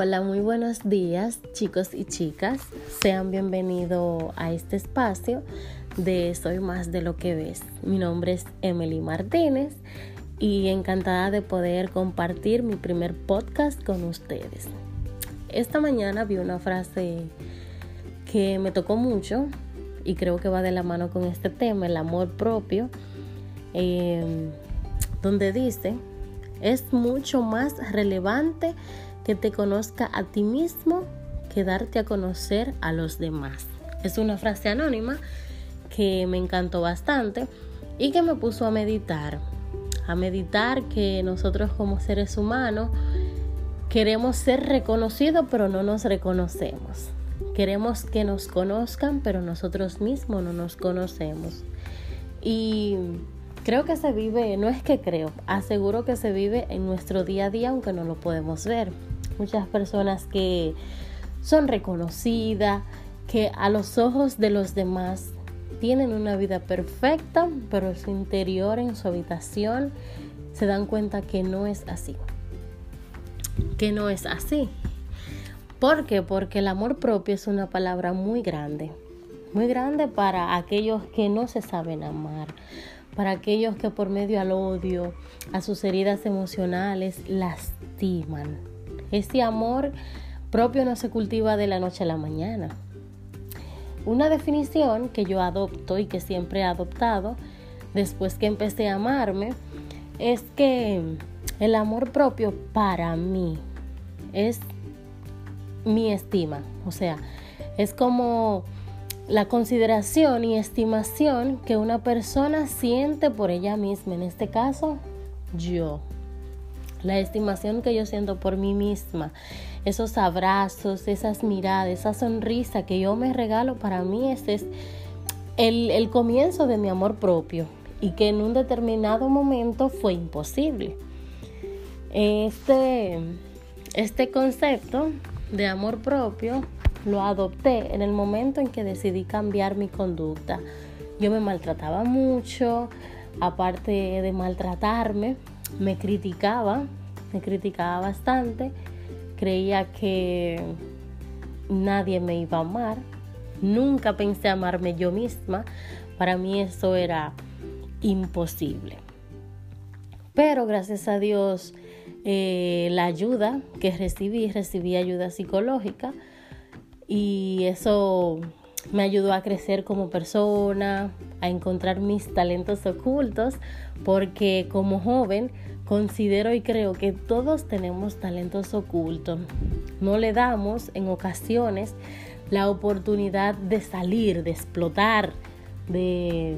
Hola, muy buenos días chicos y chicas. Sean bienvenidos a este espacio de Soy más de lo que ves. Mi nombre es Emily Martínez y encantada de poder compartir mi primer podcast con ustedes. Esta mañana vi una frase que me tocó mucho y creo que va de la mano con este tema, el amor propio, eh, donde dice, es mucho más relevante que te conozca a ti mismo que darte a conocer a los demás. Es una frase anónima que me encantó bastante y que me puso a meditar, a meditar que nosotros como seres humanos queremos ser reconocidos pero no nos reconocemos. Queremos que nos conozcan pero nosotros mismos no nos conocemos. Y creo que se vive, no es que creo, aseguro que se vive en nuestro día a día aunque no lo podemos ver muchas personas que son reconocidas, que a los ojos de los demás tienen una vida perfecta, pero en su interior, en su habitación, se dan cuenta que no es así. Que no es así. ¿Por qué? Porque el amor propio es una palabra muy grande. Muy grande para aquellos que no se saben amar. Para aquellos que por medio al odio, a sus heridas emocionales, lastiman este amor propio no se cultiva de la noche a la mañana. Una definición que yo adopto y que siempre he adoptado después que empecé a amarme es que el amor propio para mí es mi estima. O sea, es como la consideración y estimación que una persona siente por ella misma. En este caso, yo la estimación que yo siento por mí misma, esos abrazos, esas miradas, esa sonrisa que yo me regalo, para mí ese es el, el comienzo de mi amor propio y que en un determinado momento fue imposible. Este, este concepto de amor propio lo adopté en el momento en que decidí cambiar mi conducta. Yo me maltrataba mucho, aparte de maltratarme, me criticaba, me criticaba bastante, creía que nadie me iba a amar, nunca pensé amarme yo misma, para mí eso era imposible. Pero gracias a Dios, eh, la ayuda que recibí, recibí ayuda psicológica y eso me ayudó a crecer como persona, a encontrar mis talentos ocultos, porque como joven considero y creo que todos tenemos talentos ocultos. No le damos en ocasiones la oportunidad de salir, de explotar, de,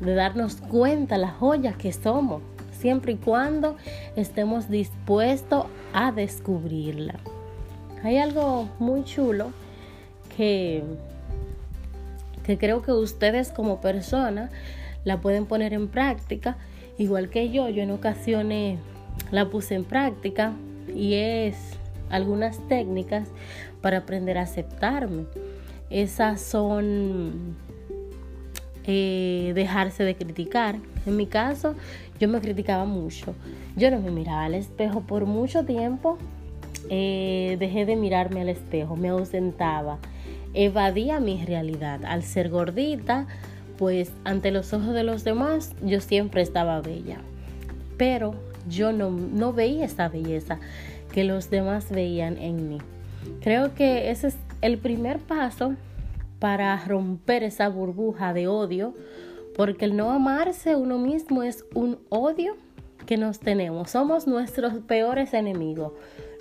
darnos cuenta las joyas que somos, siempre y cuando estemos dispuestos a descubrirla. Hay algo muy chulo que que creo que ustedes como personas la pueden poner en práctica, igual que yo, yo en ocasiones la puse en práctica y es algunas técnicas para aprender a aceptarme. Esas son eh, dejarse de criticar. En mi caso, yo me criticaba mucho. Yo no me miraba al espejo por mucho tiempo. Eh, dejé de mirarme al espejo, me ausentaba evadía mi realidad. Al ser gordita, pues ante los ojos de los demás yo siempre estaba bella. Pero yo no, no veía esa belleza que los demás veían en mí. Creo que ese es el primer paso para romper esa burbuja de odio, porque el no amarse uno mismo es un odio que nos tenemos. Somos nuestros peores enemigos.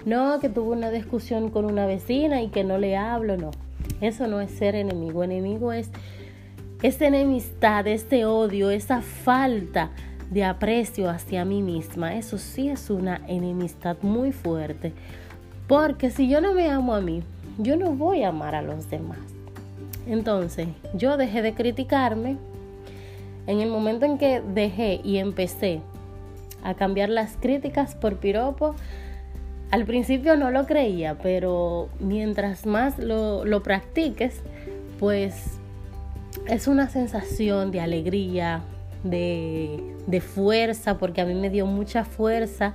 No que tuve una discusión con una vecina y que no le hablo, no. Eso no es ser enemigo. Enemigo es esa enemistad, ese odio, esa falta de aprecio hacia mí misma. Eso sí es una enemistad muy fuerte. Porque si yo no me amo a mí, yo no voy a amar a los demás. Entonces, yo dejé de criticarme. En el momento en que dejé y empecé a cambiar las críticas por piropo, al principio no lo creía, pero mientras más lo, practiques, pues es una sensación de alegría, de, de, fuerza, porque a mí me dio mucha fuerza.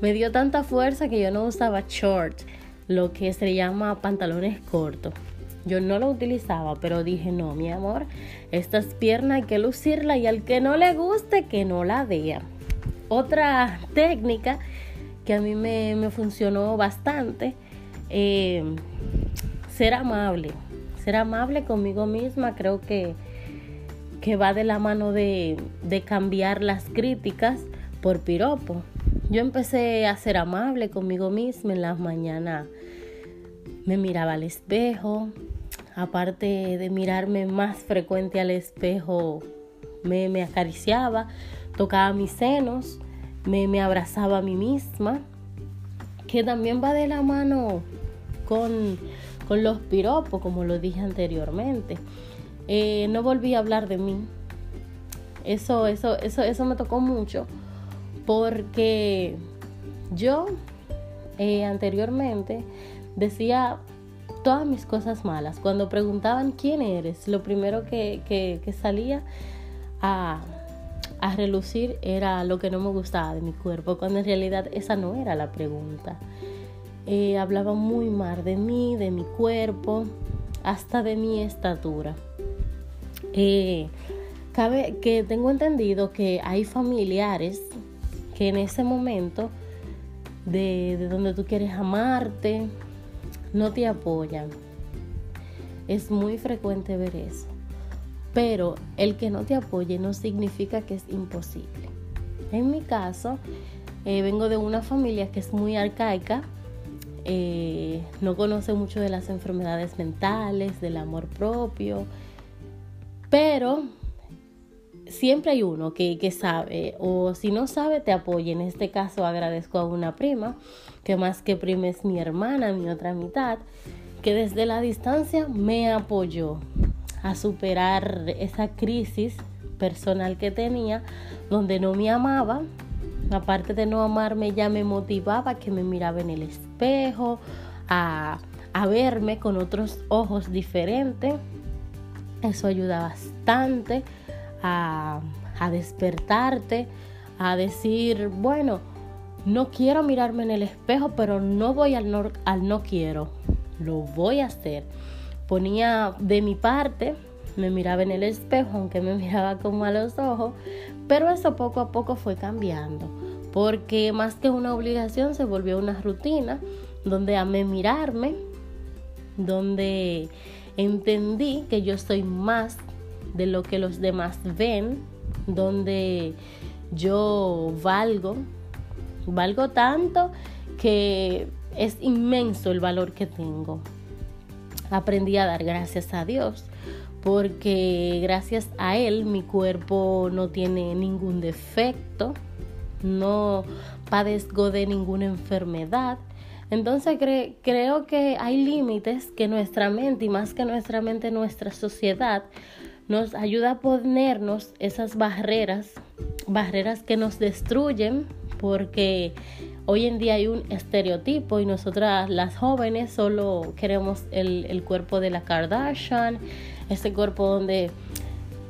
Me dio tanta fuerza que yo no usaba short. lo que se llama pantalones cortos. Yo no lo utilizaba, pero dije, no, mi amor, estas piernas hay que lucirla y al que no le guste, que no la vea. Otra técnica que a mí me, funcionó bastante, eh, ser amable. Ser amable conmigo misma creo que, que va de la mano de, de cambiar las críticas por piropo. Yo empecé a ser amable conmigo misma en las mañanas. Me miraba al espejo, aparte de mirarme más frecuente al espejo, me, me acariciaba, tocaba mis senos, me, me, abrazaba a mí misma, que también va de la mano con, con los piropos, como lo dije anteriormente. Eh, no volví a hablar de mí. Eso, eso, eso, eso me tocó mucho porque yo eh, anteriormente decía todas mis cosas malas. Cuando preguntaban quién eres, lo primero que, salía a, relucir era lo que no me gustaba de mi cuerpo, cuando en realidad esa no era la pregunta. Eh, hablaba muy mal de mí, de mi cuerpo, hasta de mi estatura. Eh, cabe que tengo entendido que hay familiares que en ese momento de, de donde tú quieres amarte, no te apoyan. Es muy frecuente ver eso. Pero el que no te apoye no significa que es imposible. En mi caso, eh, vengo de una familia que es muy arcaica, eh, no conoce mucho de las enfermedades mentales, del amor propio, pero siempre hay uno que, que, sabe, o si no sabe, te apoya. En este caso agradezco a una prima, que más que prima es mi hermana, mi otra mitad, que desde la distancia me apoyó a superar esa crisis personal que tenía, donde no me amaba. Aparte de no amarme, ya me motivaba que me miraba en el espejo, a, a verme con otros ojos diferentes. Eso ayuda bastante a, despertarte, a decir, bueno, no quiero mirarme en el espejo, pero no voy al no, al no quiero, lo voy a hacer. Ponía de mi parte, me miraba en el espejo, aunque me miraba como a los ojos, pero eso poco a poco fue cambiando, porque más que una obligación se volvió una rutina donde amé mirarme, donde entendí que yo soy más de lo que los demás ven, donde yo valgo, valgo tanto que es inmenso el valor que tengo. Aprendí a dar gracias a Dios porque gracias a Él mi cuerpo no tiene ningún defecto, no padezco de ninguna enfermedad. Entonces creo que hay límites que nuestra mente y más que nuestra mente nuestra sociedad nos ayuda a ponernos esas barreras, barreras que nos destruyen porque hoy en día hay un estereotipo y nosotras las jóvenes solo queremos el, cuerpo de la Kardashian, ese cuerpo donde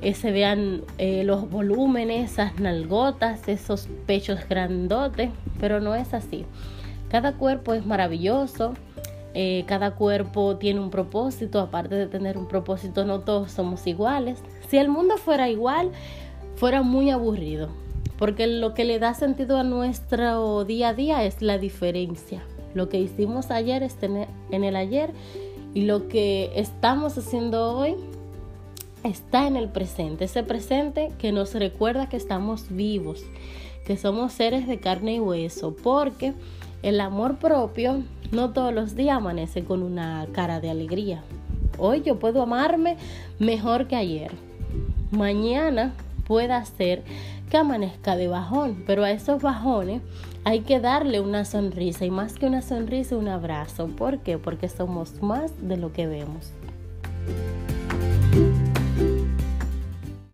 eh, se vean eh, los volúmenes, esas nalgotas, esos pechos grandotes, pero no es así. Cada cuerpo es maravilloso, eh, cada cuerpo tiene un propósito, aparte de tener un propósito, no todos somos iguales. Si el mundo fuera igual, fuera muy aburrido, porque lo que le da sentido a nuestro día a día es la diferencia. Lo que hicimos ayer es tener en el ayer y lo que estamos haciendo hoy está en el presente, ese presente que nos recuerda que estamos vivos, que somos seres de carne y hueso, porque el amor propio no todos los días amanece con una cara de alegría. Hoy yo puedo amarme mejor que ayer. Mañana puede ser que amanezca de bajón, pero a esos bajones hay que darle una sonrisa y más que una sonrisa, un abrazo. ¿Por qué? Porque somos más de lo que vemos.